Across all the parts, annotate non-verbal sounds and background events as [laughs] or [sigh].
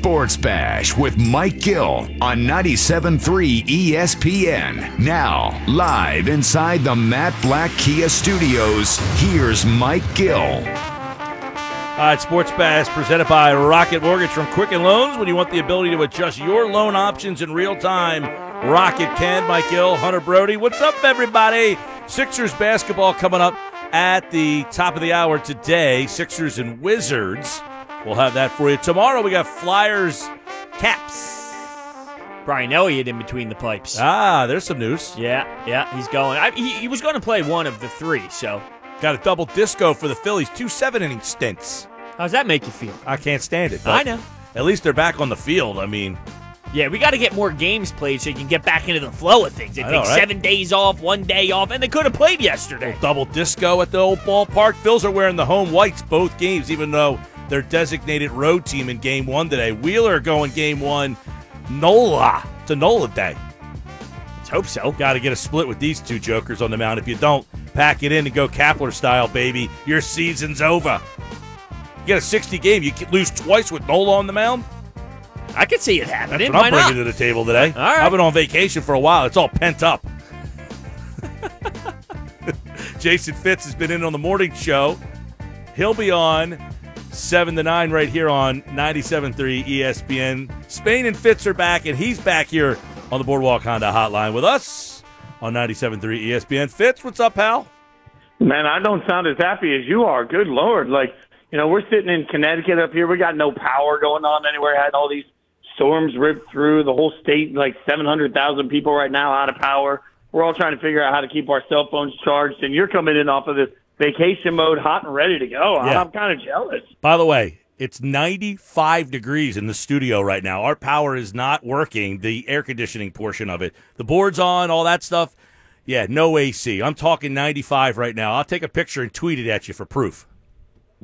Sports Bash with Mike Gill on 97.3 ESPN. Now, live inside the Matt Blatt Kia Studios, here's Mike Gill. All right, Sports Bash presented by Rocket Mortgage from Quicken Loans. When you want the ability to adjust your loan options in real time, Rocket can. Mike Gill, Hunter Brody. What's up, everybody? Sixers basketball coming up at the top of the hour today. Sixers and Wizards. We'll have that for you. Tomorrow we got Flyers Caps. Brian Elliott in between the pipes. Ah, there's some news. Yeah, yeah, he's going. I, he, he was going to play one of the three, so. Got a double disco for the Phillies. Two seven inning stints. How does that make you feel? I can't stand it. I know. At least they're back on the field. I mean, Yeah, we got to get more games played so you can get back into the flow of things. I know, right? seven days off, one day off, and they could have played yesterday. double disco at the old ballpark. Phils are wearing the home whites both games, even though they're designated road team in game one today. Wheeler going game one. Nola. A Nola day. Let's hope so. Got to get a split with these two jokers on the mound. If you don't, pack it in and go Kapler style, baby. Your season's over. You get a 60 game, you lose twice with Nola on the mound. I could see it That's happening. what Why I'm not? bringing to the table today. All right. I've been on vacation for a while. It's all pent up. [laughs] Jason Fitz has been in on the morning show. He'll be on 7 to 9 right here on 97.3 ESPN. Spain and Fitz are back, and he's back here on the Boardwalk Honda hotline with us on 97.3 ESPN. Fitz, what's up, pal? Man, I don't sound as happy as you are. Good Lord. Like, you know, we're sitting in Connecticut up here. We got no power going on anywhere. Had all these storms ripped through the whole state, like 700,000 people right now out of power. We're all trying to figure out how to keep our cell phones charged. And you're coming in off of this vacation mode, hot and ready to go. Yeah. I'm kind of jealous. By the way, it's 95 degrees in the studio right now. Our power is not working, the air conditioning portion of it. The board's on, all that stuff. Yeah, no AC. I'm talking 95 right now. I'll take a picture and tweet it at you for proof.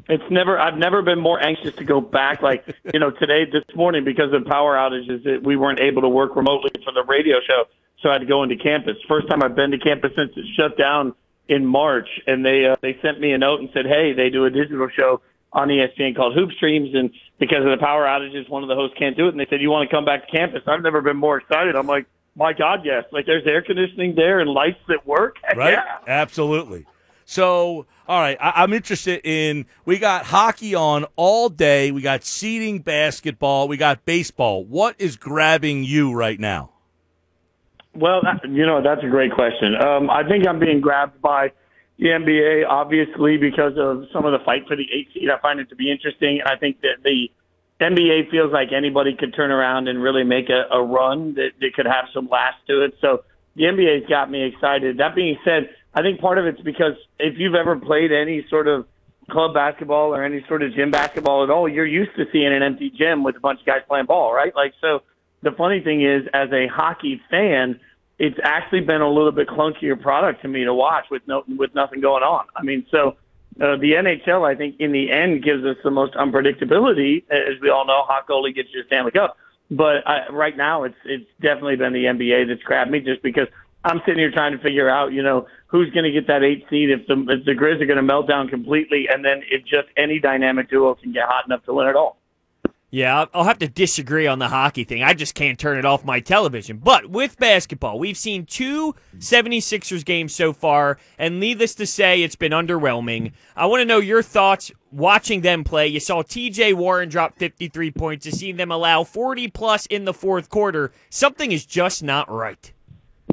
It's never. I've never been more anxious to go back. Like [laughs] you know, today, this morning, because of power outages, that we weren't able to work remotely for the radio show, so I had to go into campus. First time I've been to campus since it shut down in March, and they uh, they sent me a note and said, "Hey, they do a digital show on ESPN called Hoop Streams, and because of the power outages, one of the hosts can't do it." And they said, "You want to come back to campus?" I've never been more excited. I'm like, "My God, yes!" Like there's air conditioning there and lights that work. [laughs] Right? Yeah. Absolutely. So, all right, I, I'm interested in. We got hockey on all day. We got seating basketball. We got baseball. What is grabbing you right now? Well, you know, that's a great question. Um, I think I'm being grabbed by the NBA, obviously, because of some of the fight for the eight seed. I find it to be interesting. I think that the NBA feels like anybody could turn around and really make a, a run that, that could have some last to it. So the NBA's got me excited. That being said, I think part of it's because if you've ever played any sort of club basketball or any sort of gym basketball at all, you're used to seeing an empty gym with a bunch of guys playing ball, right? Like, so the funny thing is, as a hockey fan, it's actually been a little bit clunkier product to me to watch with no with nothing going on. I mean, so uh, the NHL, I think, in the end, gives us the most unpredictability. As we all know, hot goalie gets you a Stanley Cup. But I, right now, it's it's definitely been the NBA that's grabbed me, just because I'm sitting here trying to figure out, you know, who's going to get that eight seed if the if the Grizz are going to melt down completely, and then if just any dynamic duo can get hot enough to win it all. Yeah, I'll- have to disagree on the hockey thing. I just can't turn it off my television. But with basketball, we've seen two 76ers games so far, and needless to say, it's been underwhelming. I want to know your thoughts watching them play. You saw TJ Warren drop 53 points. You seen them allow 40 plus in the fourth quarter. Something is just not right.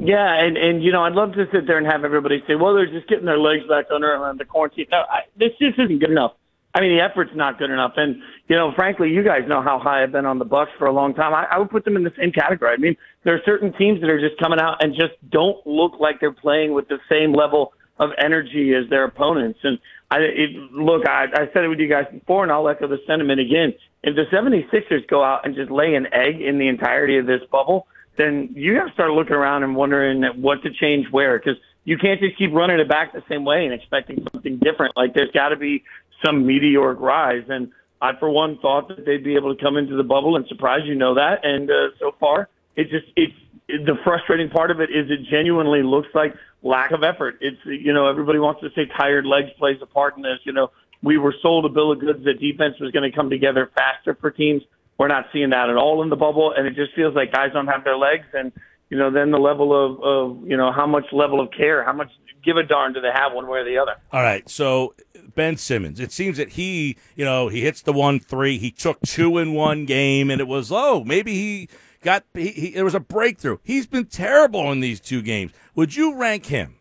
Yeah, and and you know, I'd love to sit there and have everybody say, "Well, they're just getting their legs back under them and the quarantine." No, I, this just isn't good enough. I mean, the effort's not good enough. And you know, frankly, you guys know how high I've been on the Bucks for a long time. I, I would put them in the same category. I mean, there are certain teams that are just coming out and just don't look like they're playing with the same level of energy as their opponents. And I it, look, I, I said it with you guys before, and I'll echo the sentiment again. If the 76ers go out and just lay an egg in the entirety of this bubble, then you got to start looking around and wondering what to change where, because you can't just keep running it back the same way and expecting something different. Like there's got to be some meteoric rise. And I, for one, thought that they'd be able to come into the bubble and surprise you know that. And uh, so far, it just it's it, the frustrating part of it is it genuinely looks like lack of effort. It's you know everybody wants to say tired legs plays a part in this. You know we were sold a bill of goods that defense was going to come together faster for teams. we're not seeing that at all in the bubble, and it just feels like guys don't have their legs, and you know, then the level of, of you know how much level of care, how much give a darn do they have one way or the other. All right, so Ben Simmons, it seems that he, you know, he hits the one three, he took two in one game, and it was oh maybe he got he, he there was a breakthrough. He's been terrible in these two games. Would you rank him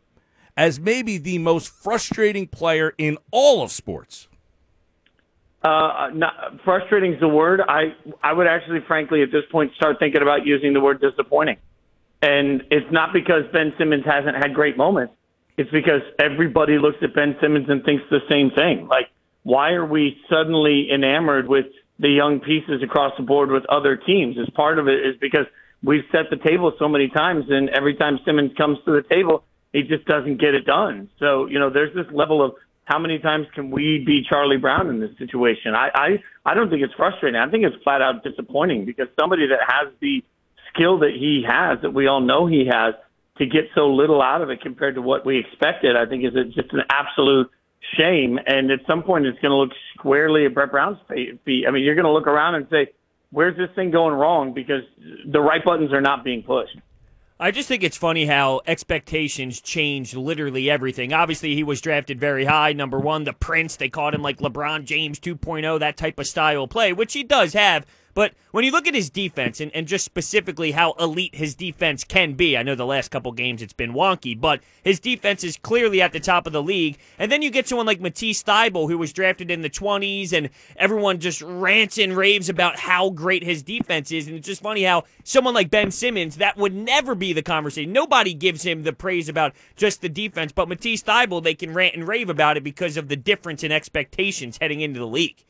as maybe the most frustrating player in all of sports? Uh, not, frustrating is the word. I I would actually, frankly, at this point, start thinking about using the word disappointing. And it's not because Ben Simmons hasn't had great moments. It's because everybody looks at Ben Simmons and thinks the same thing. Like, why are we suddenly enamored with the young pieces across the board with other teams? As part of it is because we've set the table so many times, and every time Simmons comes to the table, he just doesn't get it done. So, you know, there's this level of how many times can we be Charlie Brown in this situation? I, I, I don't think it's frustrating. I think it's flat out disappointing because somebody that has the skill that he has, that we all know he has, to get so little out of it compared to what we expected, I think is just an absolute shame. And at some point, it's going to look squarely at Brett Brown's feet. I mean, you're going to look around and say, "Where's this thing going wrong?" Because the right buttons are not being pushed. I just think it's funny how expectations change literally everything. Obviously, he was drafted very high, number one, the Prince. They called him like LeBron James 2.0, that type of style play, which he does have. But when you look at his defense and, and just specifically how elite his defense can be, I know the last couple games it's been wonky, but his defense is clearly at the top of the league. And then you get someone like Matisse Thybulle, who was drafted in the 20s, and everyone just rants and raves about how great his defense is. And it's just funny how someone like Ben Simmons, that would never be the conversation. Nobody gives him the praise about just the defense, but Matisse Thybulle, they can rant and rave about it because of the difference in expectations heading into the league.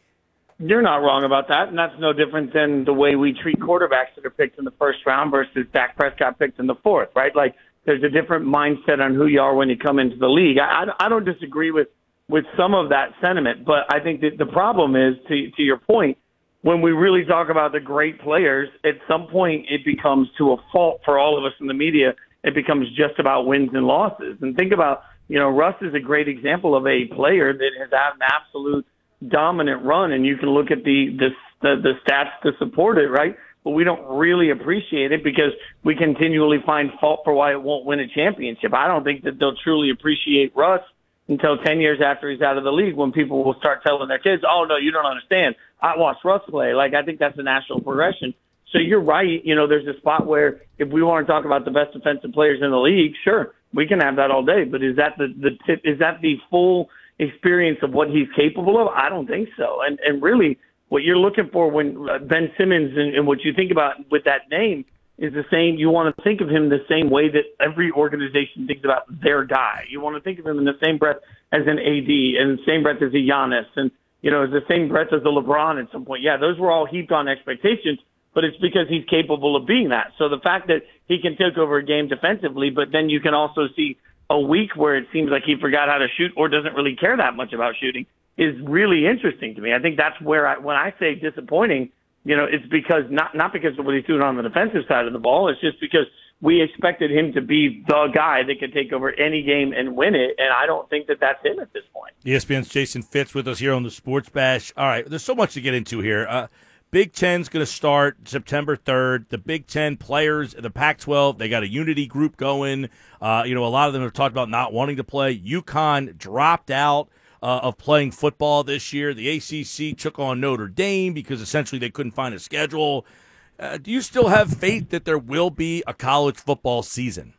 You're not wrong about that, and that's no different than the way we treat quarterbacks that are picked in the first round versus Dak Prescott picked in the fourth, right? Like there's a different mindset on who you are when you come into the league. I, I don't disagree with with some of that sentiment, but I think that the problem is to to your point when we really talk about the great players, at some point it becomes to a fault for all of us in the media. It becomes just about wins and losses. And think about, you know, Russ is a great example of a player that has had an absolute dominant run, and you can look at the the the, the stats to support it, right? But we don't really appreciate it because we continually find fault for why it won't win a championship. I don't think that they'll truly appreciate Russ until 10 years after he's out of the league when people will start telling their kids, oh, no, you don't understand. I watched Russ play. Like, I think that's a natural progression. So you're right. You know, there's a spot where if we want to talk about the best defensive players in the league, sure, we can have that all day. But is that the, the tip, is that the full – experience of what he's capable of? I don't think so. And and really, what you're looking for when uh, Ben Simmons and, and what you think about with that name is the same. You want to think of him the same way that every organization thinks about their guy. You want to think of him in the same breath as an AD, and the same breath as a Giannis, and you know, as the same breath as a LeBron at some point. Yeah, those were all heaped on expectations, but it's because he's capable of being that. So the fact that he can take over a game defensively, but then you can also see a week where it seems like he forgot how to shoot or doesn't really care that much about shooting is really interesting to me. I think that's where I, when I say disappointing, you know, it's because not not because of what he's doing on the defensive side of the ball. It's just because we expected him to be the guy that could take over any game and win it, and I don't think that that's him at this point. ESPN's Jason Fitz with us here on the Sports Bash. All right, there's so much to get into here. Uh, Big Ten's going to start September 3rd. The Big Ten players, the Pac 12, they got a unity group going. Uh, you know, a lot of them have talked about not wanting to play. UConn dropped out uh, of playing football this year. The ACC took on Notre Dame because essentially they couldn't find a schedule. Uh, do you still have faith that there will be a college football season?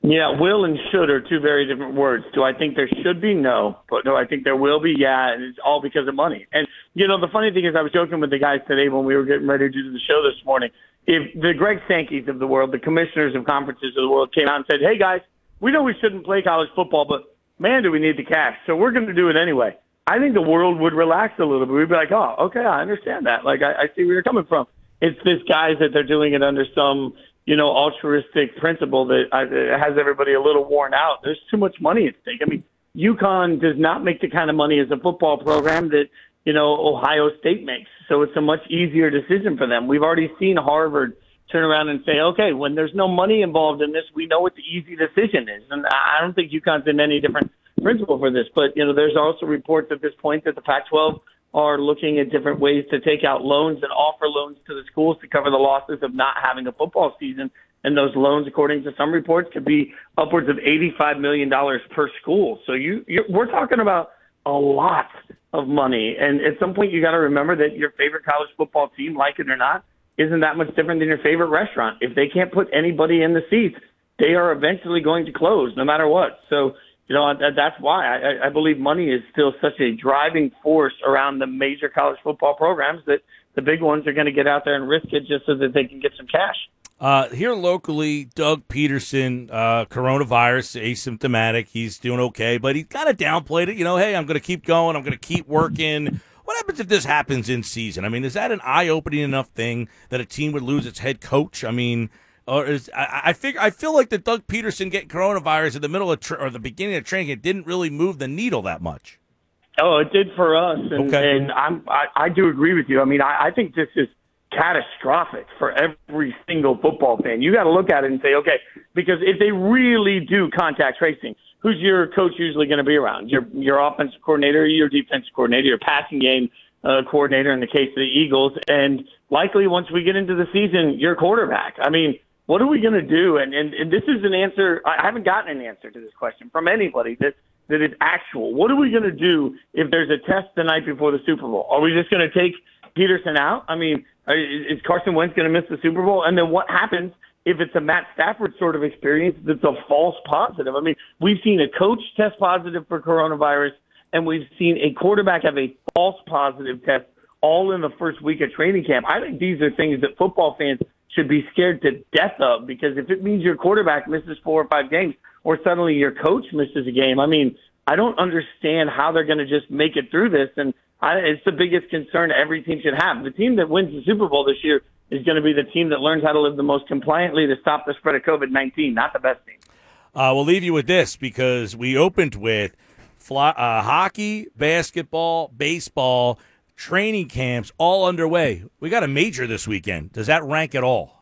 Yeah, will and should are two very different words. Do I think there should be? No. But no, I think there will be, yeah, and it's all because of money. And, you know, the funny thing is I was joking with the guys today when we were getting ready to do the show this morning. If the Greg Sankeys of the world, the commissioners of conferences of the world came out and said, hey, guys, we know we shouldn't play college football, but man, do we need the cash. So we're going to do it anyway. I think the world would relax a little bit. We'd be like, oh, okay, I understand that. Like, I, I see where you're coming from. It's this guys that they're doing it under some – you know, altruistic principle that has everybody a little worn out. There's too much money at stake. I mean, UConn does not make the kind of money as a football program that, you know, Ohio State makes. So it's a much easier decision for them. We've already seen Harvard turn around and say, okay, when there's no money involved in this, we know what the easy decision is. And I don't think UConn's in any different principle for this. But, you know, there's also reports at this point that the Pac 12 are looking at different ways to take out loans and offer loans to the schools to cover the losses of not having a football season. And those loans, according to some reports, could be upwards of $85 million per school. So you, you we're talking about a lot of money. And at some point, you got to remember that your favorite college football team, like it or not, isn't that much different than your favorite restaurant. If they can't put anybody in the seats, they are eventually going to close no matter what. So, you know, that, that's why I, I believe money is still such a driving force around the major college football programs that the big ones are going to get out there and risk it just so that they can get some cash. Uh, here locally, Doug Pederson, uh, coronavirus asymptomatic. He's doing okay, but he kind of downplayed it. You know, hey, I'm going to keep going. I'm going to keep working. What happens if this happens in season? I mean, is that an eye opening enough thing that a team would lose its head coach? I mean, or is I, I figure I feel like the Doug Pederson getting coronavirus in the middle of tra- or the beginning of training it didn't really move the needle that much. Oh, it did for us, and, Okay. and I'm I, I do agree with you. I mean, I, I think this is catastrophic for every single football fan. You got to look at it and say, okay, because if they really do contact tracing, who's your coach usually going to be around? Your your offensive coordinator, your defensive coordinator, your passing game uh, coordinator in the case of the Eagles, and likely once we get into the season, your quarterback. I mean, what are we going to do? And, and and this is an answer. I haven't gotten an answer to this question from anybody that that is actual. What are we going to do if there's a test the night before the Super Bowl? Are we just going to take Pederson out? I mean, is Carson Wentz going to miss the Super Bowl? And then what happens if it's a Matt Stafford sort of experience that's a false positive? I mean, we've seen a coach test positive for coronavirus, and we've seen a quarterback have a false positive test all in the first week of training camp. I think these are things that football fans should be scared to death of because if it means your quarterback misses four or five games or suddenly your coach misses a game, I mean, I don't understand how they're going to just make it through this. And I, it's the biggest concern every team should have. The team that wins the Super Bowl this year is going to be the team that learns how to live the most compliantly to stop the spread of COVID 19, not the best team. Uh, we'll leave you with this because we opened with fly, uh, hockey, basketball, baseball, training camps all underway. We got a major this weekend. Does that rank at all?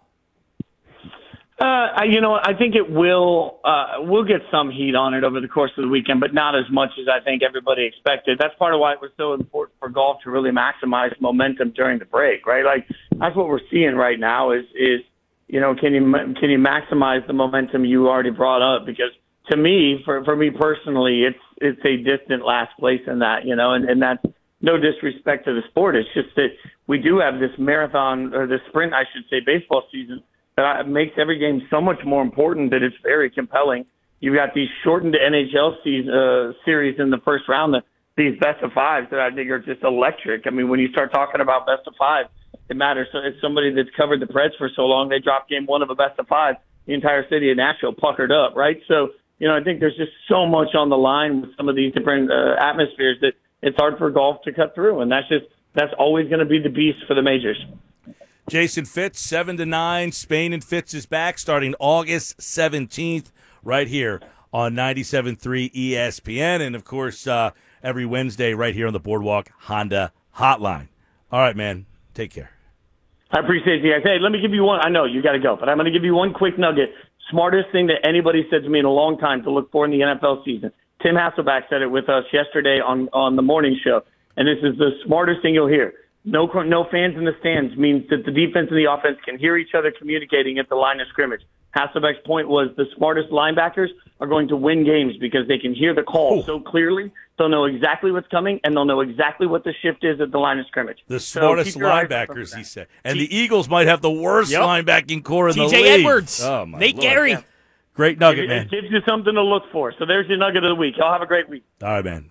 Uh, you know, I think it will. Uh, we'll get some heat on it over the course of the weekend, but not as much as I think everybody expected. That's part of why it was so important for golf to really maximize momentum during the break, right? Like that's what we're seeing right now. Is is you know, can you can you maximize the momentum you already brought up? Because to me, for for me personally, it's it's a distant last place in that, you know, and and that's no disrespect to the sport. It's just that we do have this marathon or this sprint, I should say, baseball season that makes every game so much more important that it's very compelling. You've got these shortened NHL season, uh, series in the first round, that these best of fives that I think are just electric. I mean, when you start talking about best of five, it matters. So it's somebody that's covered the Preds for so long, they dropped game one of a best of five. The entire city of Nashville puckered up, right? So, you know, I think there's just so much on the line with some of these different uh, atmospheres that it's hard for golf to cut through. And that's just, that's always going to be the beast for the majors. Jason Fitz, 7 to 9. Spain and Fitz is back starting August 17th, right here on 97.3 ESPN. And, of course, uh, every Wednesday right here on the Boardwalk Honda Hotline. All right, man. Take care. I appreciate you guys. Hey, let me give you one. I know you got to go, but I'm going to give you one quick nugget. Smartest thing that anybody said to me in a long time to look for in the NFL season. Tim Hasselbeck said it with us yesterday on on the morning show, and this is the smartest thing you'll hear. No no fans in the stands means that the defense and the offense can hear each other communicating at the line of scrimmage. Hasselbeck's point was the smartest linebackers are going to win games because they can hear the call Ooh. so clearly. They'll know exactly what's coming, and they'll know exactly what the shift is at the line of scrimmage. The smartest keep your eyes open for linebackers, he said. And the Eagles might have the worst Yep. linebacking corps in the league. TJ league. Edwards, Oh, my Nate Lord. Gerry. Great nugget, It, man. it gives you something to look for. So there's your nugget of the week. Y'all have a great week. All right, man.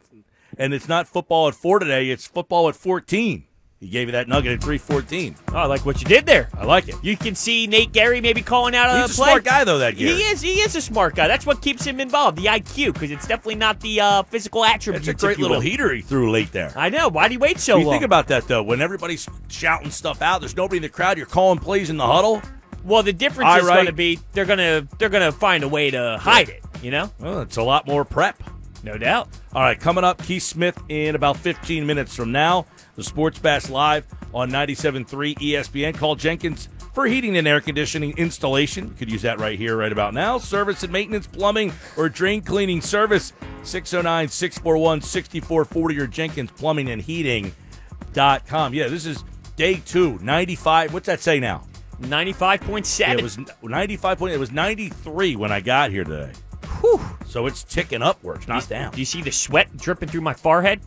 And it's not football at 4 today. It's football at 14. He gave you that nugget at 314. Oh, I like what you did there. I like it. You can see Nate Gerry maybe calling out a He's a play. smart guy, though, that Gerry. He is. He is a smart guy. That's what keeps him involved. The IQ, because it's definitely not the uh, physical attributes. It's a great little will. heater he threw late there. I know. Why do you wait so you long? think about that, though. When everybody's shouting stuff out, there's nobody in the crowd. You're calling plays in the huddle. Well, the difference is right. going to be they're going to they're going to find a way to hide it. You know, Well, it's a lot more prep. no doubt. All right, coming up, Keith Smith in about 15 minutes from now. The Sports Bash Live on 97.3 ESPN. Call Jenkins for heating and air conditioning installation. You could use that right here, right about now. Service and maintenance, plumbing, or drain cleaning service. 609 641 6440 or Jenkins Plumbing and Heating. Dot com. Yeah, this is day two, 95. What's that say now? 95.7. It was 95 point. It was 93 when I got here today. Whew. So it's ticking upwards, not down. Do you see the sweat dripping through my forehead?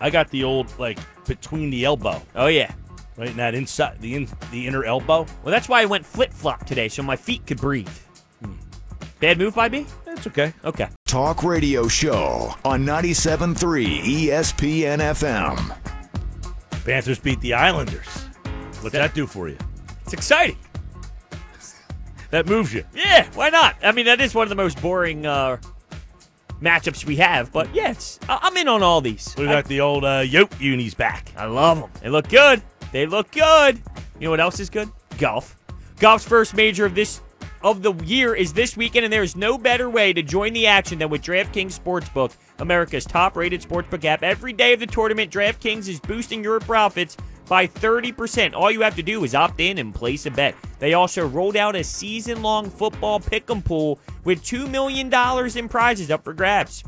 I got the old like between the elbow, Oh, yeah. right in that inside the in, the inner elbow. Well, that's why I went flip flop today, so my feet could breathe. Hmm. Bad move by me? It's okay. Okay. Talk radio show on 97.3 ESPN FM. Panthers beat the Islanders. What's that do for you? Exciting. That moves you. Yeah, why not? I mean, that is one of the most boring uh, matchups we have, but yeah, it's, I- I'm in on all these. We I, got the old uh, yoke unis back. I love them. They look good. They look good. You know what else is good? Golf. Golf's first major of this of the year is this weekend, and there is no better way to join the action than with DraftKings Sportsbook, America's top-rated sportsbook app. Every day of the tournament, DraftKings is boosting your profits by 30%. All you have to do is opt in and place a bet. They also rolled out a season-long football pick'em pool with $2 million in prizes up for grabs.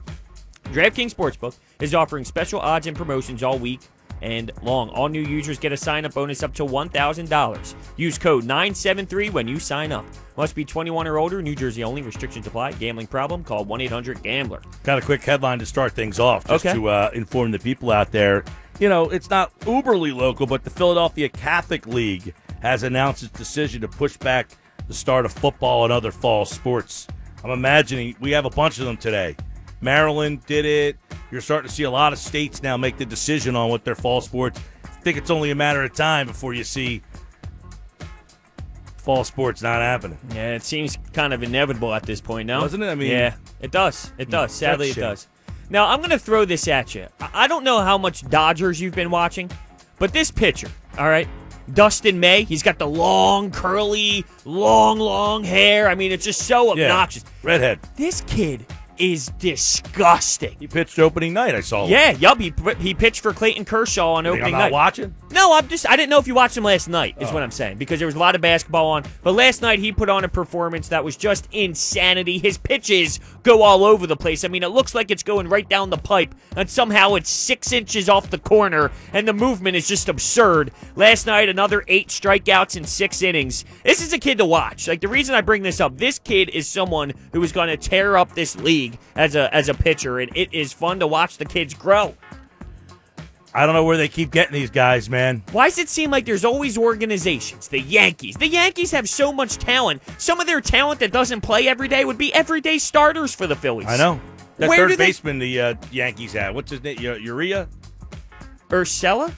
DraftKings Sportsbook is offering special odds and promotions all week and long. All new users get a sign up bonus up to $1,000. Use code 973 when you sign up. Must be 21 or older, New Jersey only. Restrictions apply. Gambling problem? Call 1 800 Gambler. Got a quick headline to start things off, just Okay. to uh, inform the people out there. You know, it's not uberly local, but the Philadelphia Catholic League has announced its decision to push back the start of football and other fall sports. I'm imagining we have a bunch of them today. Maryland did it. You're starting to see a lot of states now make the decision on what their fall sports. I think it's only a matter of time before you see fall sports not happening. Yeah, it seems kind of inevitable at this point, now, Doesn't it? I mean- yeah, it does. It hmm, does. Sadly, it does. Now, I'm going to throw this at you. I don't know how much Dodgers you've been watching, but this pitcher, all right, Dustin May, he's got the long, curly, long, long hair. I mean, it's just so Yeah. obnoxious. Redhead. This kid is disgusting. He pitched opening night. I saw. Yeah, yup. He, he pitched for Clayton Kershaw on I'm opening not night. watching. No, I'm just I didn't know if you watched him last night, is Oh. what I'm saying. Because there was a lot of basketball on. But last night he put on a performance that was just insanity. His pitches go all over the place. I mean, it looks like it's going right down the pipe, and somehow it's six inches off the corner, and the movement is just absurd. Last night, another eight strikeouts in six innings. This is a kid to watch. Like the reason I bring this up, this kid is someone who is going to tear up this league as a as a pitcher, and it is fun to watch the kids grow. I don't know where they keep getting these guys, man. Why does it seem like there's always organizations? The Yankees. The Yankees have so much talent. Some of their talent that doesn't play every day would be everyday starters for the Phillies. I know. That Where third do they- baseman the uh, Yankees had. What's his name? Urea? Ursella?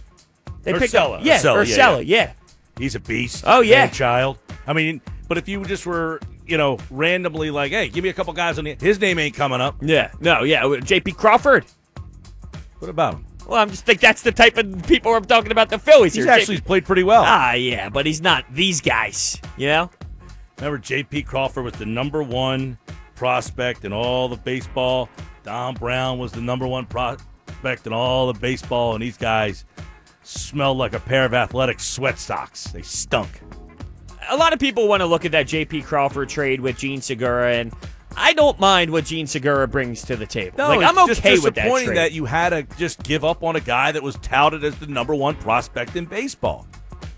They picked Urshela. up, yeah, Urshela, yeah, Ursella, yeah. He's a beast. Oh, yeah. Child. I mean, but if you just were, you know, randomly like, hey, give me a couple guys on the. His name ain't coming up. Yeah, no, yeah. J.P. Crawford. What about him? Well, I'm just think that's the type of people I'm talking about the Phillies He's here. actually J.P. played pretty well. Ah, yeah, but he's not these guys, you know? Remember, J.P. Crawford was the number one prospect in all the baseball. Dom Brown was the number one prospect in all the baseball, and these guys smelled like a pair of athletic sweat socks. They stunk. A lot of people want to look at that J.P. Crawford trade with Jean Segura, and I don't mind what Jean Segura brings to the table. No, like, I'm just okay with that disappointing that you had to just give up on a guy that was touted as the number one prospect in baseball.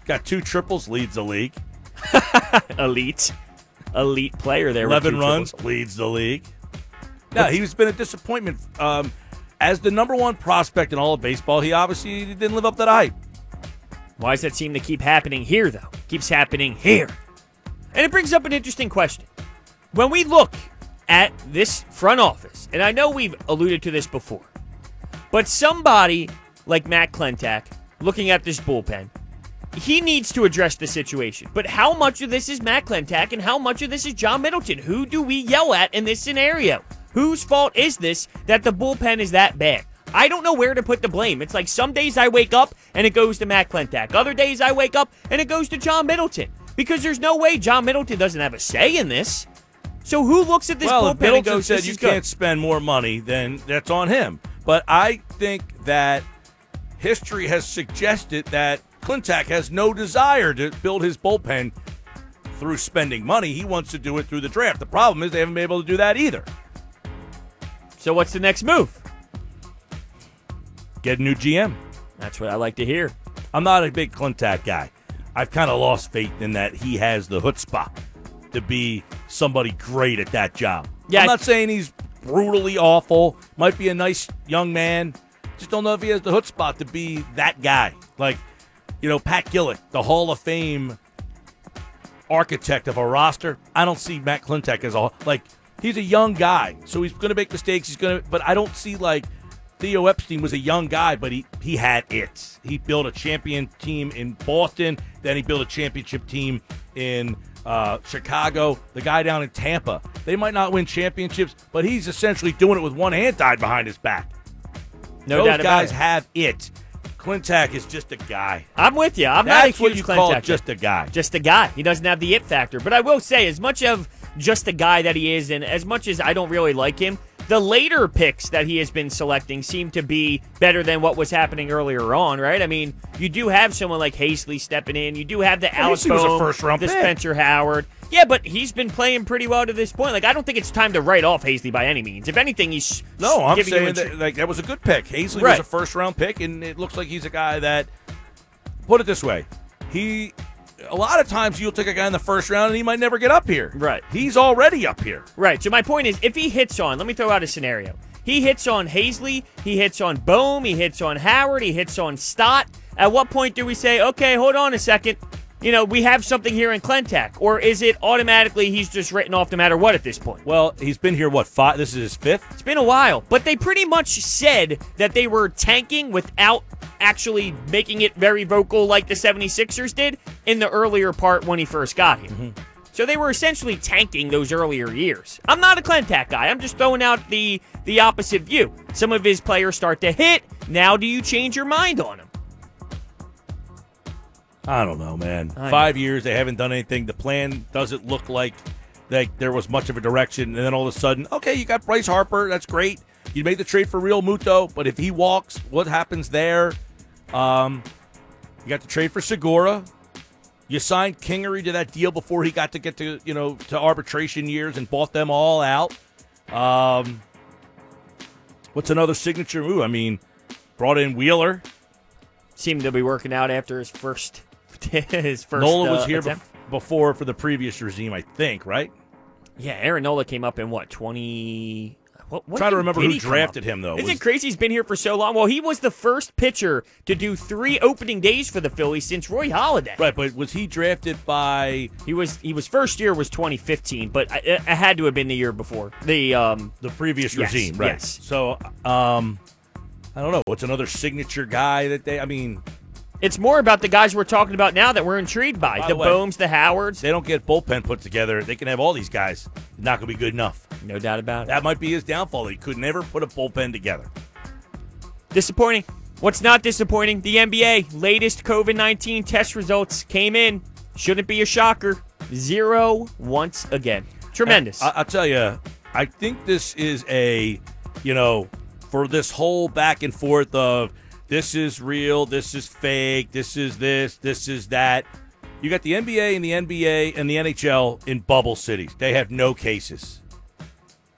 Got two triples, leads the league. [laughs] elite, elite player there. with Eleven runs, triples. leads the league. No, he's been a disappointment. Um, as the number one prospect in all of baseball, he obviously didn't live up to the hype. Why does that seem to keep happening here, though? Keeps happening here. And it brings up an interesting question. When we look at this front office, and I know we've alluded to this before, but somebody like Matt Klentak looking at this bullpen, he needs to address the situation. But how much of this is Matt Klentak and how much of this is John Middleton? Who do we yell at in this scenario? Whose fault is this that the bullpen is that bad? I don't know where to put the blame. It's like some days I wake up and it goes to Matt Klentak. Other days I wake up and it goes to John Middleton. Because there's no way John Middleton doesn't have a say in this. So who looks at this well, bullpen Middleton and goes, said "This you is good"? can't spend more money, then that's on him. But I think that history has suggested that Klentak has no desire to build his bullpen through spending money. He wants to do it through the draft. The problem is they haven't been able to do that either. So what's the next move? Get a new GM. That's what I like to hear. I'm not a big Klentak guy. I've kind of lost faith in that he has the chutzpah to be somebody great at that job. Yeah, I'm not saying he's brutally awful. Might be a nice young man. Just don't know if he has the chutzpah to be that guy. Like, you know, Pat Gillick, the Hall of Fame architect of a roster. I don't see Matt Klentak as a like he's a young guy, so he's going to make mistakes. He's going to, but I don't see like Theo Epstein was a young guy, but he he had it. He built a champion team in Boston, then he built a championship team in uh, Chicago. The guy down in Tampa, they might not win championships, but he's essentially doing it with one hand tied behind his back. No Those doubt about guys it. have it. Is just a guy. I'm with you. I'm not That's what huge you call Klentak just a guy. just a guy. He doesn't have the it factor. But I will say, as much of just a guy that he is, and as much as I don't really like him, the later picks that he has been selecting seem to be better than what was happening earlier on, right? I mean, you do have someone like Haseley stepping in. You do have the Well, Alex a Bohm, first-round the pick. Spencer Howard. Yeah, but he's been playing pretty well to this point. Like, I don't think it's time to write off Haseley by any means. If anything, he's No, I'm saying a that like that was a good pick. Haseley Right. was a first round pick, and it looks like he's a guy that. Put it this way, he. A lot of times you'll take a guy in the first round and he might never get up here. Right. He's already up here. Right. So my point is, if he hits on, let me throw out a scenario. He hits on Haseley, he hits on Bohm, he hits on Howard, he hits on Stott. At what point do we say, okay, hold on a second, you know, we have something here in Klentak, or is it automatically he's just written off no matter what at this point? Well, he's been here what five? This is his fifth. It's been a while, but they pretty much said that they were tanking without actually making it very vocal like the 76ers did in the earlier part when he first got here. Mm-hmm. So they were essentially tanking those earlier years. I'm not a Klentak guy. I'm just throwing out the the opposite view. Some of his players start to hit. Now do you change your mind on him? I don't know, man. I know. Five years they haven't done anything. The plan doesn't look like like there was much of a direction, and then all of a sudden, okay, you got Bryce Harper. That's great. You made the trade for Realmuto, but if he walks, what happens there? Um, you got the trade for Segura. You signed Kingery to that deal before he got to get to you know to arbitration years and bought them all out. Um, what's another signature move? I mean, brought in Wheeler. Seemed to be working out after his first [laughs] his first. Nola was uh, here bef- before for the previous regime, I think, right? Yeah, Aaron Nola came up in what twenty. What, what Trying to remember who drafted him, though. Is Was- it crazy he's been here for so long? Well, he was the first pitcher to do three opening days for the Phillies since Roy Halladay. Right, but was he drafted by He was he was first year was 2015, but I, it had to have been the year before. The um the previous Yes, regime, right? yes. So, um, I don't know. What's another signature guy that they? I mean, it's more about the guys we're talking about now that we're intrigued by. By the the way- Bohms, the Howards. they don't get bullpen put together. They can have all these guys. Not going to be good enough. No doubt about it. That might be his downfall. He could never put a bullpen together. Disappointing. What's not disappointing? The NBA latest COVID 19 test results came in. Shouldn't be a shocker. Zero once again. Tremendous. I, I'll tell you, I think this is a, you know, for this whole back and forth of this is real, this is fake, this is this, this is that. You got the NBA and the NBA and the NHL in bubble cities. They have no cases.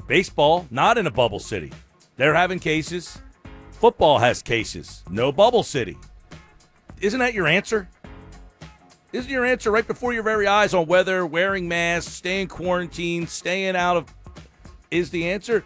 Baseball, not in a bubble city. They're having cases. Football has cases. No bubble city. Isn't that your answer? Isn't your answer right before your very eyes on whether wearing masks, staying quarantined, staying out of is the answer?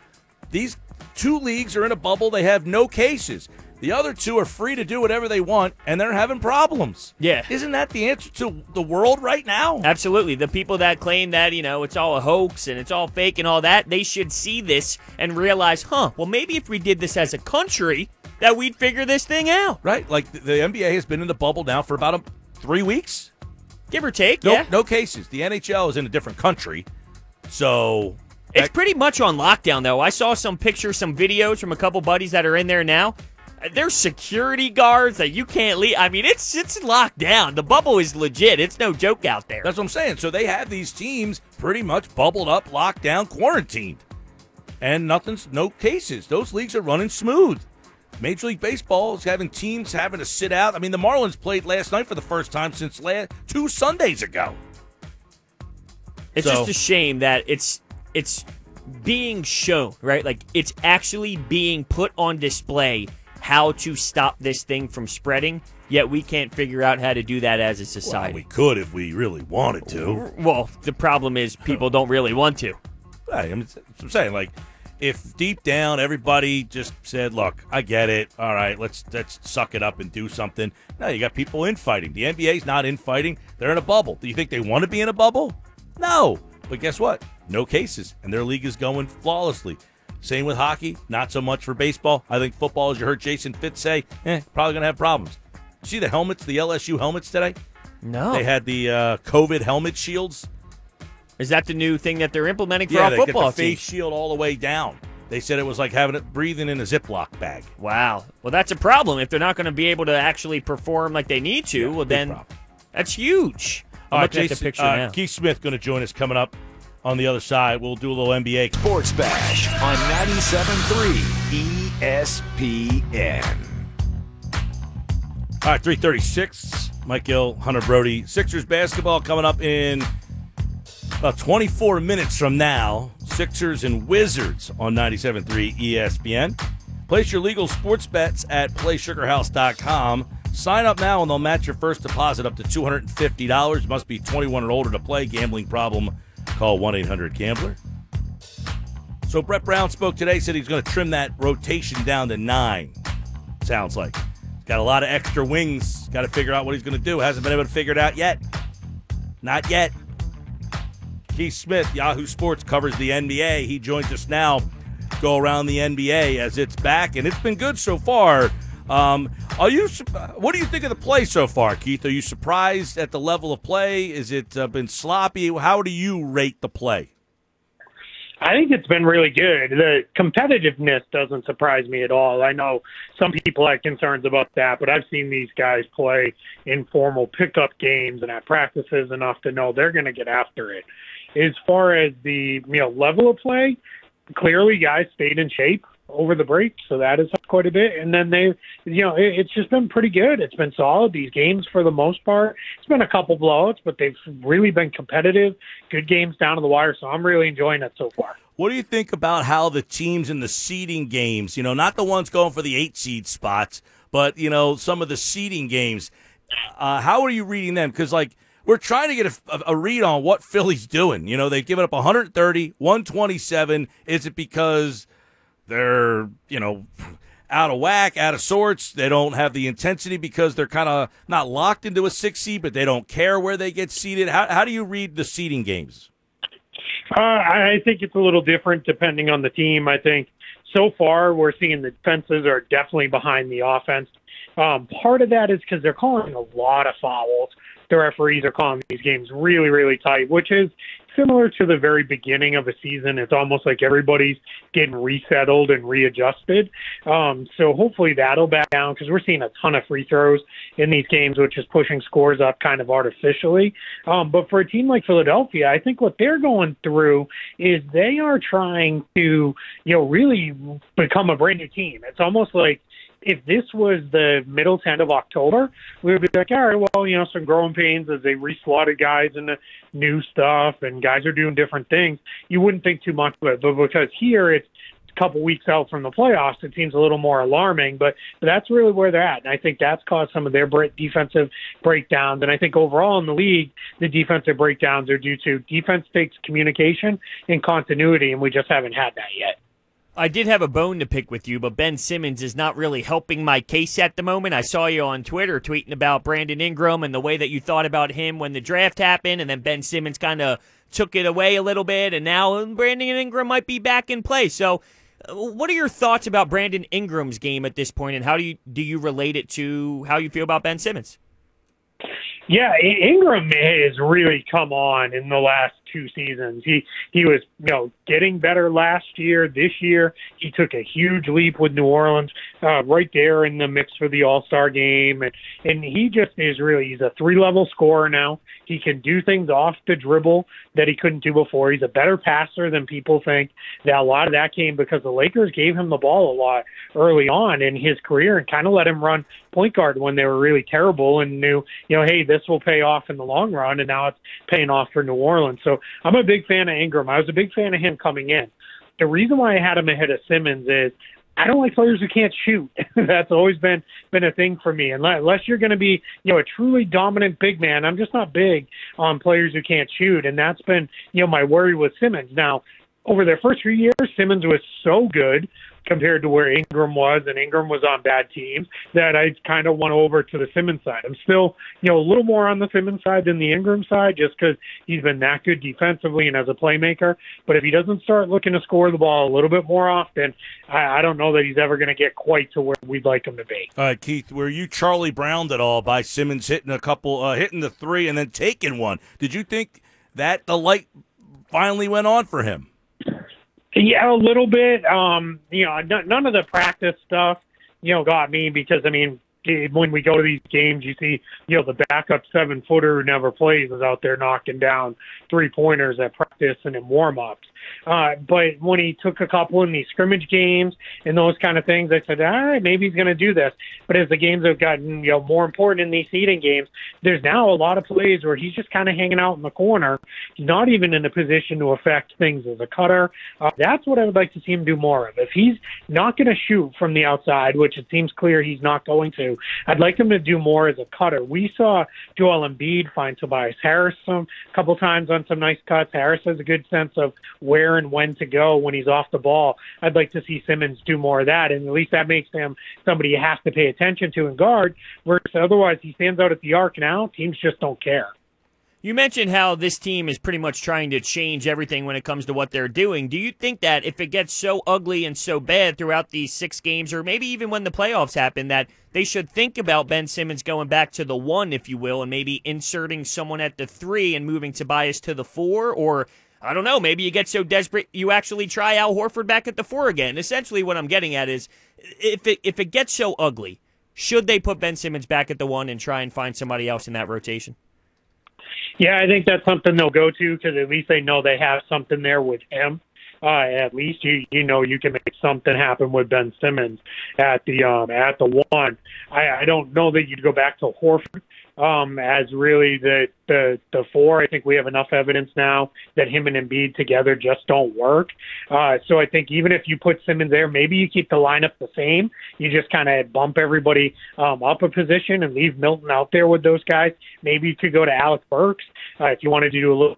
These two leagues are in a bubble. They have no cases. The other two are free to do whatever they want, and they're having problems. Yeah. Isn't that the answer to the world right now? Absolutely. The people that claim that, you know, it's all a hoax and it's all fake and all that, they should see this and realize, huh, well, maybe if we did this as a country, that we'd figure this thing out. Right? Like the, the NBA has been in the bubble now for about a, three weeks. Give or take, No, yeah. no cases. The NHL is in a different country, so It's pretty much on lockdown, though. I saw some pictures, some videos from a couple buddies that are in there now. There's security guards that you can't leave. I mean, it's it's locked down. The bubble is legit. It's no joke out there. That's what I'm saying. So they have these teams pretty much bubbled up, locked down, quarantined, and nothing's no cases. Those leagues are running smooth. Major League Baseball is having teams having to sit out. I mean, the Marlins played last night for the first time since last, two Sundays ago. It's So- just a shame that it's it's being shown, right? Like it's actually being put on display how to stop this thing from spreading. yet we can't figure out how to do that as a Well, society. we could if we really wanted to. Well, the problem is people don't really want to. Right, I'm, I'm saying like if deep down everybody just said, "Look, I get it. All right, let's let's suck it up and do something." Now you got people infighting. The NBA's not infighting; they're in a bubble. Do you think they want to be in a bubble? No. But guess what? No cases, and their league is going flawlessly. Same with hockey. Not so much for baseball. I think football, as you heard Jason Fitz say, eh, probably gonna have problems. See the helmets, the LSU helmets today? No. They had the uh, COVID helmet shields. Is that the new thing that they're implementing for Yeah, our they get football the face shield all the way down. They said it was like having it breathing in a Ziploc bag. Wow. Well, that's a problem. If they're not going to be able to actually perform like they need to, well, then problem. that's huge. I'm All right, looking at the Jason, picture uh. Keith Smith going to join us coming up on the other side. We'll do a little NBA. Sports Bash on 97.3 ESPN. All right, 336. Mike Gill, Hunter Brody. Sixers basketball coming up in about 24 minutes from now. Sixers and Wizards on 97.3 ESPN. Place your legal sports bets at playsugarhouse.com. Sign up now and they'll match your first deposit up to $250. Must be 21 or older to play. Gambling problem, call 1 800 Gambler. So Brett Brown spoke today, said he's going to trim that rotation down to nine. Sounds like. Got a lot of extra wings. Got to figure out what he's going to do. Hasn't been able to figure it out yet. Not yet. Keith Smith, Yahoo Sports, covers the NBA. He joins us now. Go around the NBA as it's back, and it's been good so far. Um, are you? What do you think of the play so far, Keith? Are you surprised at the level of play? Is it uh, been sloppy? How do you rate the play? I think it's been really good. The competitiveness doesn't surprise me at all. I know some people have concerns about that, but I've seen these guys play informal pickup games and at practices enough to know they're going to get after it. As far as the you know level of play, clearly guys stayed in shape over the break, so that is helped quite a bit. And then they, you know, it, it's just been pretty good. It's been solid. These games, for the most part, it's been a couple blowouts, but they've really been competitive. Good games down to the wire, so I'm really enjoying it so far. What do you think about how the teams in the seeding games, you know, not the ones going for the eight seed spots, but, you know, some of the seeding games, uh, how are you reading them? Because, like, we're trying to get a, a read on what Philly's doing. You know, they've given up 130, 127. Is it because they're, you know, out of whack, out of sorts? They don't have the intensity because they're kind of not locked into a six seed, but they don't care where they get seated? How, how do you read the seeding games? Uh, I think it's a little different depending on the team. I think so far we're seeing the defenses are definitely behind the offense. Um, part of that is because they're calling a lot of fouls. The referees are calling these games really, really tight, which is similar to the very beginning of a season. It's almost like everybody's getting resettled and readjusted. Um, so hopefully that'll back down because we're seeing a ton of free throws in these games, which is pushing scores up kind of artificially. Um, but for a team like Philadelphia, I think what they're going through is they are trying to, you know, really become a brand new team. It's almost like if this was the middle to end of October, we would be like, all right, well, you know, some growing pains as they reslotted guys into new stuff and guys are doing different things. You wouldn't think too much of it, but because here it's a couple weeks out from the playoffs, it seems a little more alarming. But, but that's really where they're at, and I think that's caused some of their break, defensive breakdowns. And I think overall in the league, the defensive breakdowns are due to defense takes communication and continuity, and we just haven't had that yet. I did have a bone to pick with you, but Ben Simmons is not really helping my case at the moment. I saw you on Twitter tweeting about Brandon Ingram and the way that you thought about him when the draft happened, and then Ben Simmons kind of took it away a little bit, and now Brandon Ingram might be back in play. So, what are your thoughts about Brandon Ingram's game at this point, and how do you do you relate it to how you feel about Ben Simmons? Yeah, Ingram has really come on in the last two seasons. He he was you know getting better last year. This year he took a huge leap with New Orleans, uh, right there in the mix for the All Star game, and and he just is really he's a three level scorer now. He can do things off the dribble that he couldn't do before. He's a better passer than people think. That a lot of that came because the Lakers gave him the ball a lot early on in his career and kind of let him run point guard when they were really terrible and knew, you know, hey, this will pay off in the long run, and now it's paying off for New Orleans. So I'm a big fan of Ingram. I was a big fan of him coming in. The reason why I had him ahead of Simmons is I don't like players who can't shoot. [laughs] That's always been been a thing for me. Unless, unless you're going to be, you know, a truly dominant big man, I'm just not big on players who can't shoot, and that's been, you know, my worry with Simmons. Now, over their first few years, Simmons was so good compared to where Ingram was, and Ingram was on bad teams, that I kind of went over to the Simmons side. I'm still, you know, a little more on the Simmons side than the Ingram side, just because he's been that good defensively and as a playmaker. But if he doesn't start looking to score the ball a little bit more often, I, I don't know that he's ever going to get quite to where we'd like him to be. All right, Keith, were you Charlie Browned at all by Simmons hitting a couple, uh, hitting the three and then taking one? Did you think that the light finally went on for him? Yeah, a little bit. Um, you know, none of the practice stuff, you know, got me because I mean, when we go to these games, you see, you know, the backup seven footer who never plays is out there knocking down three pointers at practice and in warm ups. Uh, but when he took a couple in these scrimmage games and those kind of things, I said, all right, maybe he's going to do this. But as the games have gotten, you know, more important in these seeding games, there's now a lot of plays where he's just kind of hanging out in the corner, not even in a position to affect things as a cutter. Uh, that's what I would like to see him do more of. If he's not going to shoot from the outside, which it seems clear he's not going to, I'd like him to do more as a cutter. We saw Joel Embiid find Tobias Harris some couple times on some nice cuts. Harris has a good sense of where and when to go when he's off the ball. I'd like to see Simmons do more of that, and at least that makes him somebody you have to pay attention to and guard. Whereas otherwise, he stands out at the arc now. Teams just don't care. You mentioned how this team is pretty much trying to change everything when it comes to what they're doing. Do you think that if it gets so ugly and so bad throughout these six games, or maybe even when the playoffs happen, that they should think about Ben Simmons going back to the one, if you will, and maybe inserting someone at the three and moving Tobias to the four? Or I don't know. Maybe you get so desperate you actually try Al Horford back at the four again. Essentially, what I'm getting at is if it if it gets so ugly, should they put Ben Simmons back at the one and try and find somebody else in that rotation? Yeah, I think that's something they'll go to because at least they know they have something there with him. Uh, at least you you know you can make something happen with Ben Simmons at the um at the one. I, I don't know that you'd go back to Horford um, as really the, the the four. I think we have enough evidence now that him and Embiid together just don't work. Uh, so I think even if you put Simmons there, maybe you keep the lineup the same. You just kind of bump everybody um, up a position and leave Milton out there with those guys. Maybe you could go to Alec Burks uh, if you wanted to do a little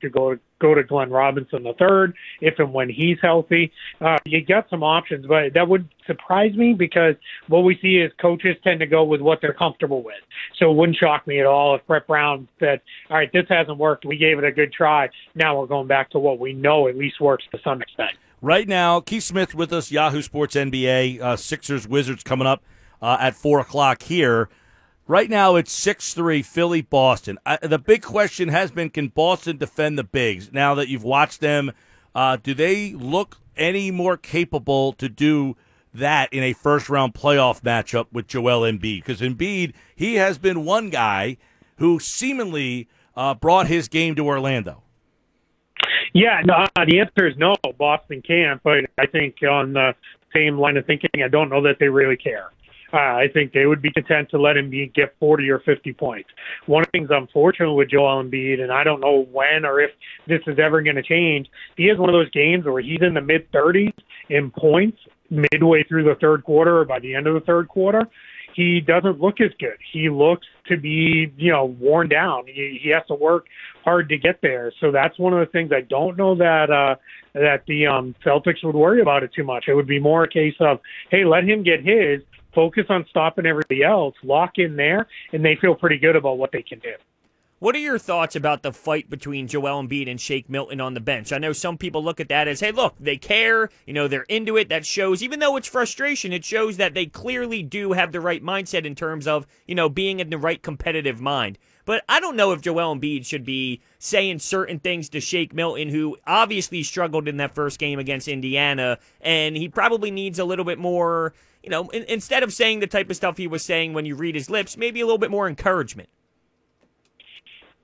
to go go to Glenn Robinson third if and when he's healthy. Uh, you got some options, but that would surprise me because what we see is coaches tend to go with what they're comfortable with. So it wouldn't shock me at all if Brett Brown said, "All right, this hasn't worked. We gave it a good try. Now we're going back to what we know at least works to some extent." Right now, Keith Smith with us, Yahoo Sports NBA, uh, Sixers Wizards coming up uh, at four o'clock here. Right now, it's 6 3 Philly Boston. Uh, the big question has been can Boston defend the bigs? Now that you've watched them, uh, do they look any more capable to do that in a first round playoff matchup with Joel Embiid? Because Embiid, he has been one guy who seemingly uh, brought his game to Orlando. Yeah, no, uh, the answer is no. Boston can't, but I think on the same line of thinking, I don't know that they really care. Uh, I think they would be content to let him get 40 or 50 points. One of the things unfortunate with Joel Embiid, and I don't know when or if this is ever going to change, he has one of those games where he's in the mid 30s in points midway through the third quarter or by the end of the third quarter. He doesn't look as good. He looks to be, you know, worn down. He, he has to work hard to get there. So that's one of the things I don't know that uh, that the um, Celtics would worry about it too much. It would be more a case of, hey, let him get his, focus on stopping everybody else, lock in there, and they feel pretty good about what they can do. What are your thoughts about the fight between Joel Embiid and Shake Milton on the bench? I know some people look at that as, hey, look, they care, you know, they're into it. That shows, even though it's frustration, it shows that they clearly do have the right mindset in terms of, you know, being in the right competitive mind. But I don't know if Joel Embiid should be saying certain things to Shake Milton, who obviously struggled in that first game against Indiana, and he probably needs a little bit more, you know, in, instead of saying the type of stuff he was saying when you read his lips, maybe a little bit more encouragement.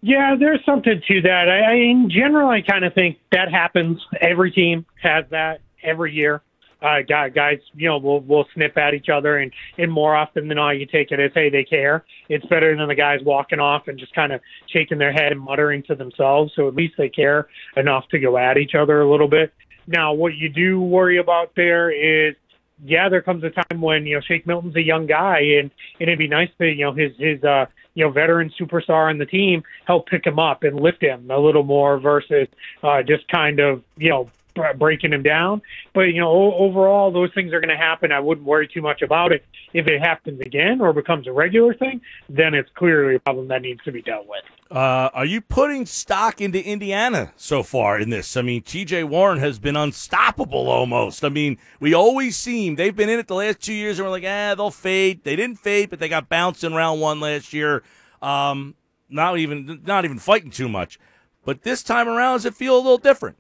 Yeah, there's something to that. I, I in general, I kind of think that happens. Every team has that every year. Uh, guys, you know, will will snip at each other, and and more often than not, you take it as, hey, they care. It's better than the guys walking off and just kind of shaking their head and muttering to themselves. So at least they care enough to go at each other a little bit. Now, what you do worry about there is yeah, there comes a time when you know Shake Milton's a young guy, and and it'd be nice to you know his his uh you know veteran superstar on the team help pick him up and lift him a little more versus uh, just kind of you know breaking him down. But you know, overall, those things are going to happen. I wouldn't worry too much about it. If it happens again or becomes a regular thing, then it's clearly a problem that needs to be dealt with. Uh, are you putting stock into Indiana so far in this? I mean, T.J. Warren has been unstoppable almost. I mean, we always seem they've been in it the last two years, and we're like, ah, they'll fade. They didn't fade, but they got bounced in round one last year. Um, not even not even fighting too much. But this time around, does it feel a little different?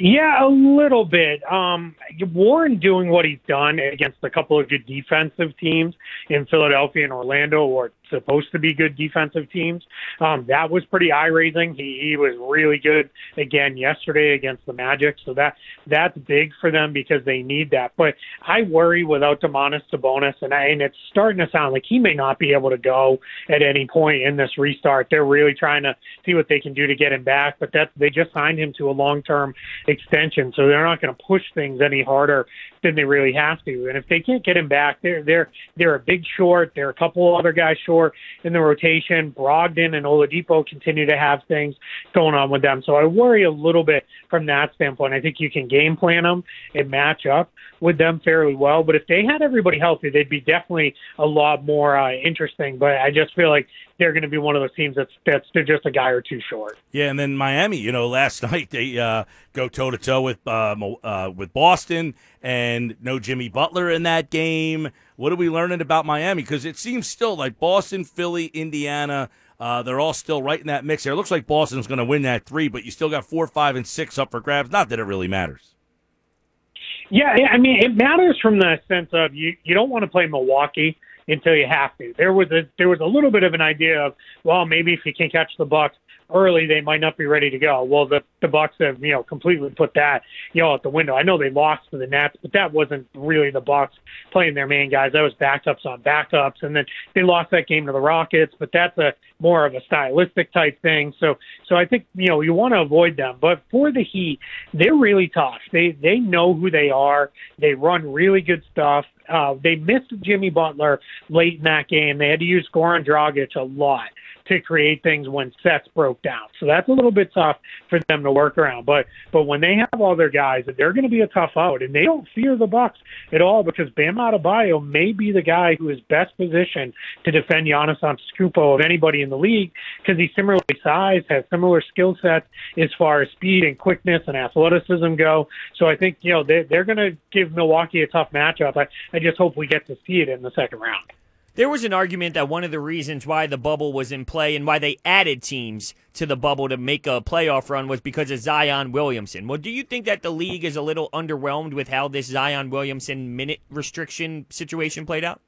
Yeah, a little bit. Um, Warren doing what he's done against a couple of good defensive teams in Philadelphia and Orlando, or supposed to be good defensive teams. Um, that was pretty eye raising. He, he was really good again yesterday against the Magic. So that that's big for them because they need that. But I worry without Domantas Sabonis, and, I, and it's starting to sound like he may not be able to go at any point in this restart. They're really trying to see what they can do to get him back. But that they just signed him to a long term extension, so they're not going to push things any harder than they really have to. And if they can't get him back, they're they're they're a big short. They're a couple other guys short in the rotation. Brogdon and Oladipo continue to have things going on with them. So I worry a little bit from that standpoint. I think you can game plan them and match up with them fairly well. But if they had everybody healthy, they'd be definitely a lot more uh, interesting. But I just feel like they're going to be one of those teams that's that's they're just a guy or two short. Yeah, and then Miami, you know, last [laughs] night they uh, go toe to toe with uh, uh, with Boston, and no Jimmy Butler in that game. What are we learning about Miami? Because it seems still like Boston, Philly, Indiana. Uh, they're all still right in that mix there. It looks like Boston's going to win that three, but you still got four, five, and six up for grabs. Not that it really matters. Yeah, I mean, it matters from the sense of you, you don't want to play Milwaukee until you have to. There was a there was a little bit of an idea of well maybe if you can catch the Bucks early they might not be ready to go. Well, the the Bucks have you know completely put that you know out the window. I know they lost to the Nets, but that wasn't really the Bucks playing their main guys. That was backups on backups, and then they lost that game to the Rockets. But that's a more of a stylistic type thing. So so I think you know you want to avoid them. But for the Heat, they're really tough. They they know who they are. They run really good stuff. Uh, they missed Jimmy Butler late in that game. They had to use Goran Dragic a lot to create things when sets broke down. So that's a little bit tough for them to work around. But but when they have all their guys, they're going to be a tough out, and they don't fear the Bucks at all because Bam Adebayo may be the guy who is best positioned to defend Giannis Antetokounmpo of anybody in the league because he's similarly sized, has similar skill sets as far as speed and quickness and athleticism go. So I think you know they they're going to give Milwaukee a tough matchup. I I just hope we get to see it in the second round. There was an argument that one of the reasons why the bubble was in play and why they added teams to the bubble to make a playoff run was because of Zion Williamson. Well, do you think that the league is a little underwhelmed with how this Zion Williamson minute restriction situation played out?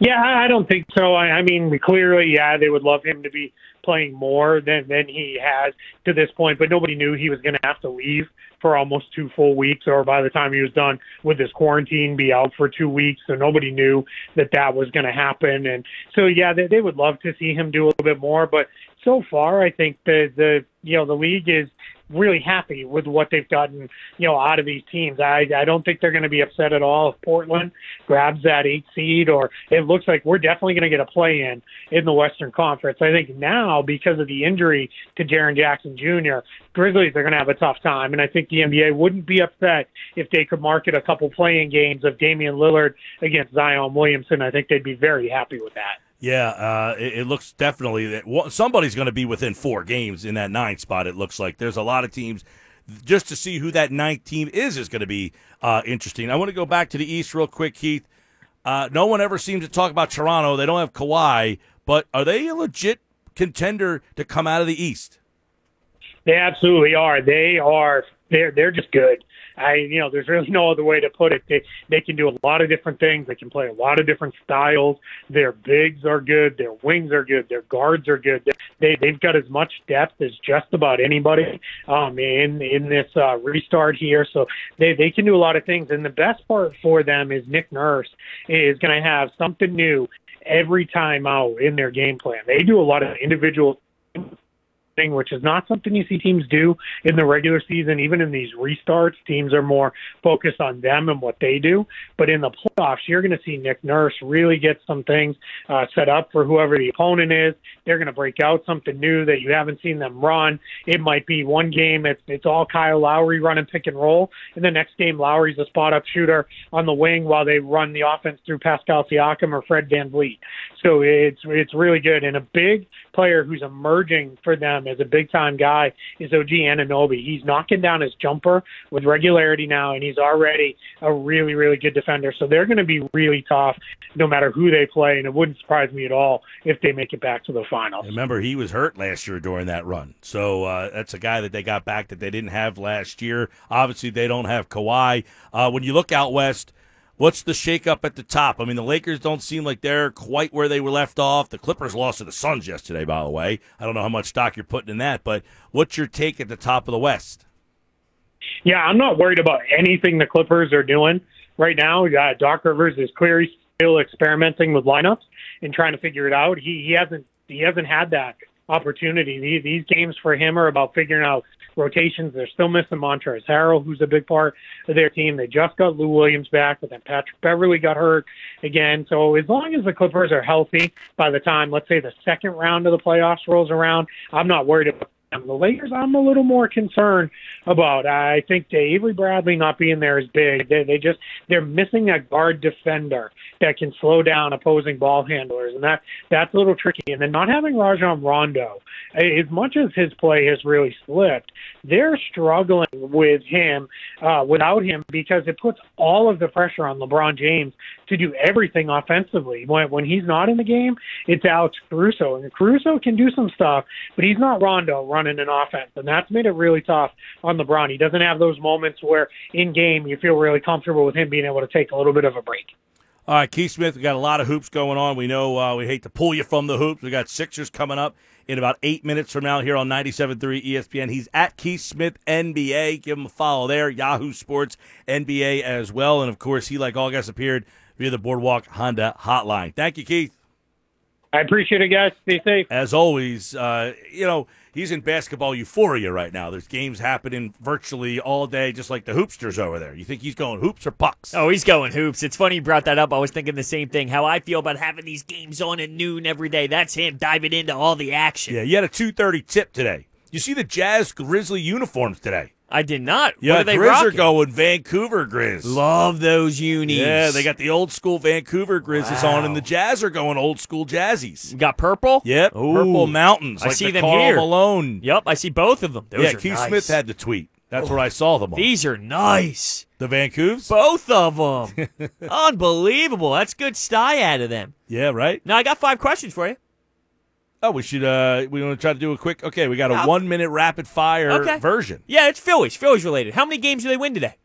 Yeah, I don't think so. I, I mean, clearly, yeah, they would love him to be playing more than than he has to this point, but nobody knew he was going to have to leave for almost two full weeks, or by the time he was done with his quarantine, be out for two weeks. So nobody knew that that was going to happen, and so yeah, they, they would love to see him do a little bit more, but so far, I think the the you know the league is really happy with what they've gotten, you know, out of these teams. I I don't think they're going to be upset at all if Portland grabs that eight seed, or it looks like we're definitely going to get a play in in the Western Conference. I think now because of the injury to Jaren Jackson Jr., Grizzlies are going to have a tough time, and I think the NBA wouldn't be upset if they could market a couple playing games of Damian Lillard against Zion Williamson. I think they'd be very happy with that. Yeah, uh, it, it, looks definitely that somebody's going to be within four games in that nine spot. It looks like there's a lot of teams. Just to see who that ninth team is is going to be uh, interesting. I want to go back to the East real quick, Keith. Uh, no one ever seems to talk about Toronto. They don't have Kawhi, but are they a legit contender to come out of the East? They absolutely are. They are. They're they're just good. I, you know, there's really no other way to put it. They they can do a lot of different things. They can play a lot of different styles. Their bigs are good. Their wings are good. Their guards are good. They they've got as much depth as just about anybody um, in in this uh, restart here. So they they can do a lot of things. And the best part for them is Nick Nurse is going to have something new every time out in their game plan. They do a lot of individual which is not something you see teams do in the regular season. Even in these restarts, teams are more focused on them and what they do. But in the playoffs, you're going to see Nick Nurse really get some things uh, set up for whoever the opponent is. They're going to break out something new that you haven't seen them run. It might be one game it's it's all Kyle Lowry running pick and roll, and the next game Lowry's a spot up shooter on the wing while they run the offense through Pascal Siakam or Fred Van VanVleet. So it's it's really good. And a big player who's emerging for them as a big time guy is OG Anunoby. He's knocking down his jumper with regularity now, and he's already a really, really good defender. So they're going to be really tough no matter who they play, and it wouldn't surprise me at all if they make it back to the finals. Remember, he was hurt last year during that run. So uh, that's a guy that they got back that they didn't have last year. Obviously, they don't have Kawhi. Uh, when you look out west, What's the shakeup at the top? I mean, the Lakers don't seem like they're quite where they were left off. The Clippers lost to the Suns yesterday, by the way. I don't know how much stock you're putting in that, but what's your take at the top of the West? Yeah, I'm not worried about anything the Clippers are doing right now. Uh, Doc Rivers is clearly still experimenting with lineups and trying to figure it out. He he hasn't he hasn't had that opportunity. These, these games for him are about figuring out rotations. They're still missing Montrezl Harrell, who's a big part of their team. They just got Lou Williams back, but then Patrick Beverley got hurt again. So as long as the Clippers are healthy by the time, let's say, the second round of the playoffs rolls around, I'm not worried about the Lakers, I'm a little more concerned about. I think Avery Bradley not being there is big. They, they just they're missing a guard defender that can slow down opposing ball handlers, and that that's a little tricky. And then not having Rajon Rondo, as much as his play has really slipped, they're struggling with him uh, without him because it puts all of the pressure on LeBron James to do everything offensively. When when he's not in the game, it's Alex Caruso, and Caruso can do some stuff, but he's not Rondo running an offense, and that's made it really tough on LeBron. He doesn't have those moments where in game you feel really comfortable with him being able to take a little bit of a break. All right, Keith Smith, we got a lot of hoops going on. We know uh, we hate to pull you from the hoops. We got Sixers coming up in about eight minutes from now here on 97.3 ESPN. He's at Keith Smith NBA. Give him a follow there. Yahoo Sports NBA as well. And of course, he, like all guests, appeared via the Boardwalk Honda hotline. Thank you, Keith. I appreciate it, guys. Stay safe. As always, uh, you know, he's in basketball euphoria right now. There's games happening virtually all day, just like the hoopsters over there. You think he's going hoops or pucks? Oh, he's going hoops. It's funny you brought that up. I was thinking the same thing. How I feel about having these games on at noon every day. That's him diving into all the action. Yeah, you had a 2:30 tip today. You see the Jazz Grizzly uniforms today. I did not. Yeah, what are they Grizz are going Vancouver Grizz. Love those unis. Yeah, they got the old school Vancouver Grizzlies on, and the Jazz are going old school Jazzies. got purple. Yep, Ooh. Purple Mountains. I see the them Karl here. Malone. Yep, I see both of them. Those yeah, are Keith nice. Smith had the tweet. That's oh, where I saw them on. These are nice. the Vancouves? Both of them. [laughs] Unbelievable. That's good style out of them. Yeah, right? Now I got five questions for you. Oh, we should, uh, we want to try to do a quick, okay, we got a Yeah. one minute rapid fire Okay. version. Yeah, it's Phillies. Phillies related. How many games do they win today?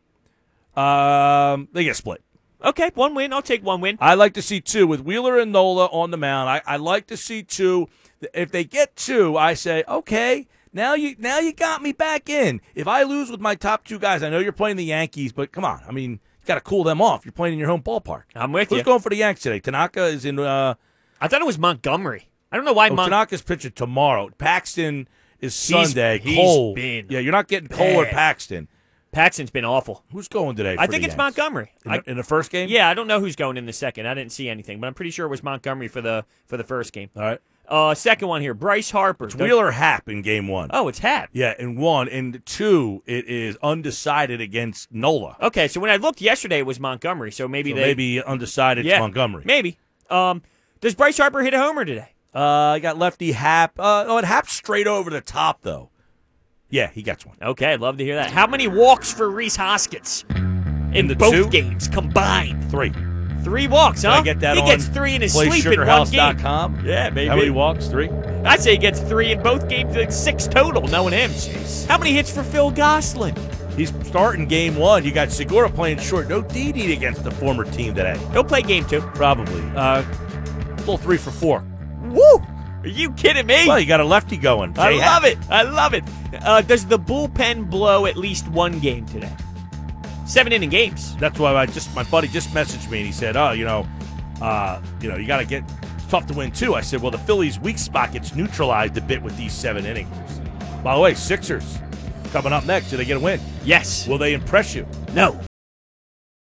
Um, they get split. Okay, one win. I'll take one win. I like to see two with Wheeler and Nola on the mound. I, I like to see two. If they get two, I say, okay, now you now you got me back in. If I lose with my top two guys, I know you're playing the Yankees, but come on, I mean, you got to cool them off. You're playing in your home ballpark. I'm with you. Who's you. going for the Yanks today? Tanaka is in. Uh, I thought it was Montgomery. I don't know why oh, Mon- Tanaka's pitching tomorrow. Paxton is Sunday. he's Cole. been yeah, you're not getting Cole or. Paxton. Paxton's been awful. Who's going today? I think it's Yanks? Montgomery. In, I- the, in the first game. yeah, I don't know who's going in the second. I didn't see anything, but I'm pretty sure it was Montgomery for the for the first game. All right. Uh, second one here, Bryce Harper. It's Wheeler Happ in game one. Oh, it's Happ. Yeah, in one. and two, it is undecided against Nola. Okay, so when I looked yesterday, it was Montgomery. So maybe So they maybe undecided yeah, Montgomery. Maybe. Um, does Bryce Harper hit a homer today? Uh, I got lefty Happ. Uh, oh, it Happ straight over the top though. Yeah, he gets one. Okay, I'd love to hear that. How many walks for Rhys Hoskins in, the both two? games combined? Three. Three walks, Did huh? I get that he on gets three in his sleep in one game. PlaySugarHouse.com? Yeah, maybe. How many walks? Three. I'd say he gets three in both games, like six total, knowing him. Jeez. How many hits for Phil Gosselin? He's starting game one. You got Segura playing short. No Didi against the former team today. He'll play game two. Probably. Uh, little three for four. Woo! Are you kidding me? Well, you got a lefty going. I Jay love it. I love it. Uh, does the bullpen blow at least one game today? Seven inning games. That's why I just my buddy just messaged me and he said, "Oh, you know, uh, you know, you got to get it's tough to win too." I said, "Well, the Phillies' weak spot gets neutralized a bit with these seven innings." By the way, Sixers coming up next. Do they get a win? Yes. Will they impress you? No.